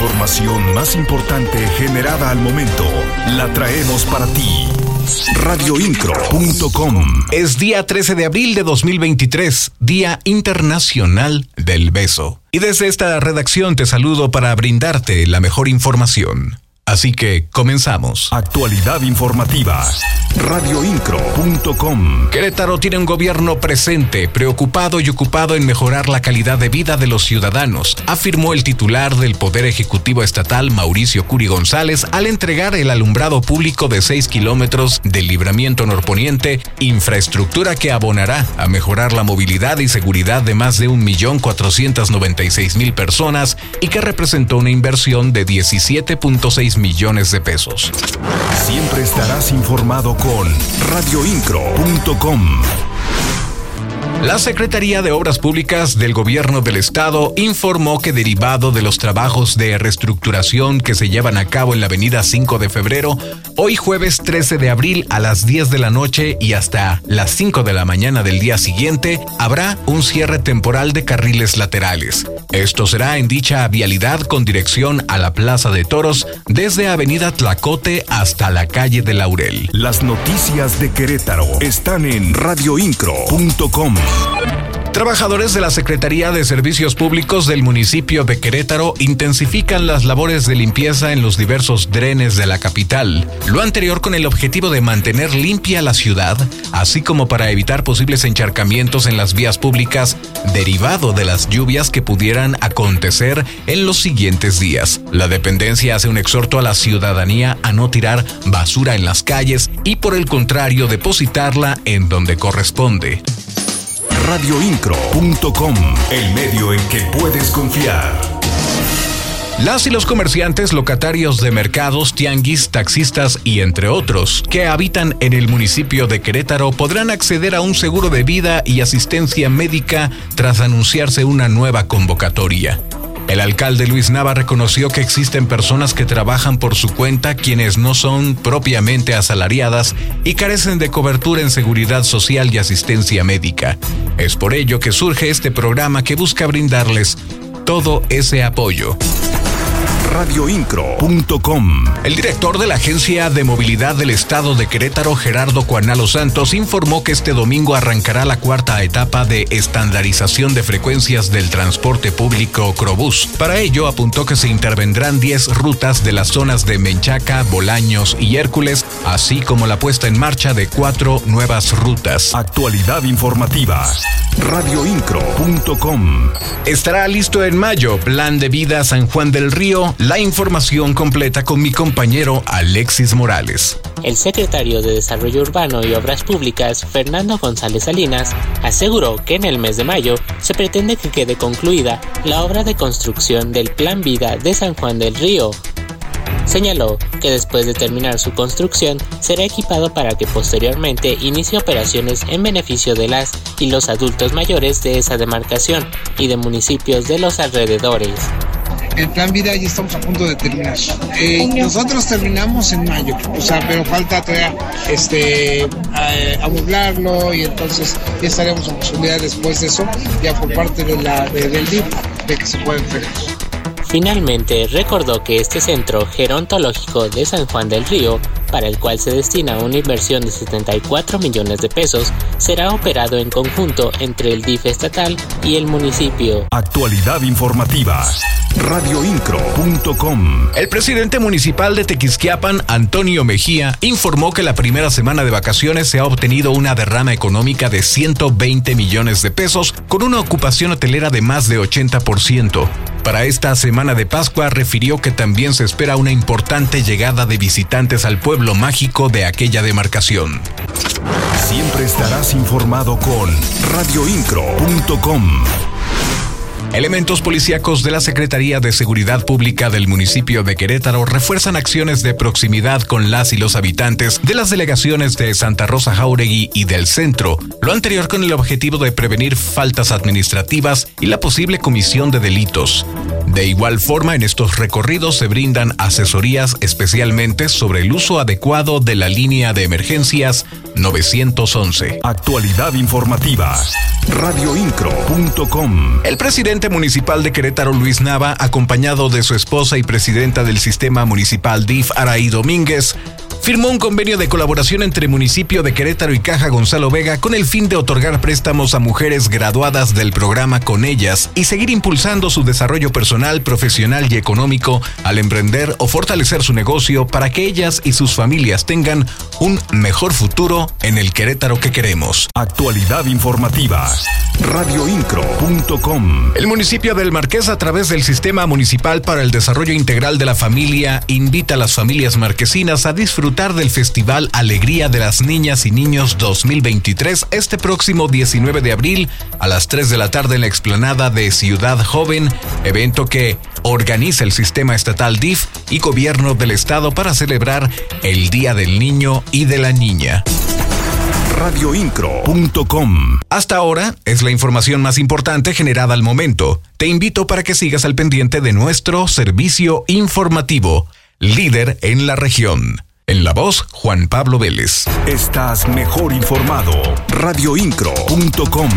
información más importante generada al momento la traemos para ti. Radioincro.com Es día 13 de abril de 2023, Día Internacional del Beso. Y desde esta redacción te saludo para brindarte la mejor información. Así que comenzamos. Actualidad informativa. Radioincro.com Querétaro tiene un gobierno presente, preocupado y ocupado en mejorar la calidad de vida de los ciudadanos, afirmó el titular del Poder Ejecutivo Estatal, Mauricio Curi González, al entregar el alumbrado público de 6 kilómetros del libramiento norponiente, infraestructura que abonará a mejorar la movilidad y seguridad de más de 1.496.000 personas y que representó una inversión de 17.6 millones de pesos. Siempre estarás informado con radioincro.com. La Secretaría de Obras Públicas del Gobierno del Estado informó que derivado de los trabajos de reestructuración que se llevan a cabo en la Avenida 5 de Febrero, hoy jueves 13 de abril a las 10 de la noche y hasta las 5 de la mañana del día siguiente, habrá un cierre temporal de carriles laterales. Esto será en dicha vialidad con dirección a la Plaza de Toros desde Avenida Tlacote hasta la calle de Laurel. Las noticias de Querétaro están en radioincro.com. Trabajadores de la Secretaría de Servicios Públicos del municipio de Querétaro intensifican las labores de limpieza en los diversos drenes de la capital, lo anterior con el objetivo de mantener limpia la ciudad, así como para evitar posibles encharcamientos en las vías públicas derivado de las lluvias que pudieran acontecer en los siguientes días. La dependencia hace un exhorto a la ciudadanía a no tirar basura en las calles y por el contrario depositarla en donde corresponde radioincro.com, el medio en que puedes confiar. Las y los comerciantes locatarios de mercados, tianguis, taxistas y entre otros que habitan en el municipio de Querétaro podrán acceder a un seguro de vida y asistencia médica tras anunciarse una nueva convocatoria. El alcalde Luis Nava reconoció que existen personas que trabajan por su cuenta quienes no son propiamente asalariadas y carecen de cobertura en seguridad social y asistencia médica. Es por ello que surge este programa que busca brindarles todo ese apoyo radioincro.com. El director de la Agencia de Movilidad del Estado de Querétaro, Gerardo Cuanalo Santos, informó que este domingo arrancará la cuarta etapa de estandarización de frecuencias del transporte público Crobús. Para ello, apuntó que se intervendrán 10 rutas de las zonas de Menchaca, Bolaños y Hércules, así como la puesta en marcha de cuatro nuevas rutas. Actualidad informativa. radioincro.com. Estará listo en mayo Plan de Vida San Juan del Río la información completa con mi compañero Alexis Morales. El secretario de Desarrollo Urbano y Obras Públicas, Fernando González Salinas, aseguró que en el mes de mayo se pretende que quede concluida la obra de construcción del Plan Vida de San Juan del Río. Señaló que después de terminar su construcción será equipado para que posteriormente inicie operaciones en beneficio de las y los adultos mayores de esa demarcación y de municipios de los alrededores el plan vida ya estamos a punto de terminar. Eh, nosotros terminamos en mayo, o sea, pero falta todavía este, amoblarlo y entonces ya estaremos en posibilidad después de eso, ya por parte de la, del DIP, de que se pueda entregar. Finalmente, recordó que este centro gerontológico de San Juan del Río, para el cual se destina una inversión de 74 millones de pesos, será operado en conjunto entre el DIF estatal y el municipio. Actualidad informativa radioincro.com. El presidente municipal de Tequisquiapan, Antonio Mejía, informó que la primera semana de vacaciones se ha obtenido una derrama económica de 120 millones de pesos con una ocupación hotelera de más de 80%. Para esta semana de Pascua refirió que también se espera una importante llegada de visitantes al pueblo mágico de aquella demarcación. Siempre estarás informado con radioincro.com. Elementos policíacos de la Secretaría de Seguridad Pública del municipio de Querétaro refuerzan acciones de proximidad con las y los habitantes de las delegaciones de Santa Rosa Jauregui y del centro, lo anterior con el objetivo de prevenir faltas administrativas y la posible comisión de delitos. De igual forma, en estos recorridos se brindan asesorías especialmente sobre el uso adecuado de la línea de emergencias 911. Actualidad informativa. Radioincro.com. El presidente municipal de Querétaro, Luis Nava, acompañado de su esposa y presidenta del sistema municipal DIF, Araí Domínguez, firmó un convenio de colaboración entre municipio de Querétaro y Caja Gonzalo Vega con el fin de otorgar préstamos a mujeres graduadas del programa con ellas y seguir impulsando su desarrollo personal, profesional y económico al emprender o fortalecer su negocio para que ellas y sus familias tengan un mejor futuro en el Querétaro que queremos. Actualidad informativa. Radioincro.com. El municipio del Marqués a través del Sistema Municipal para el Desarrollo Integral de la Familia invita a las familias marquesinas a disfrutar del Festival Alegría de las Niñas y Niños 2023 este próximo 19 de abril a las 3 de la tarde en la explanada de Ciudad Joven, evento que organiza el sistema estatal DIF y gobierno del estado para celebrar el Día del Niño y de la Niña radioincro.com. Hasta ahora es la información más importante generada al momento. Te invito para que sigas al pendiente de nuestro servicio informativo, líder en la región. En la voz, Juan Pablo Vélez. Estás mejor informado. Radioincro.com.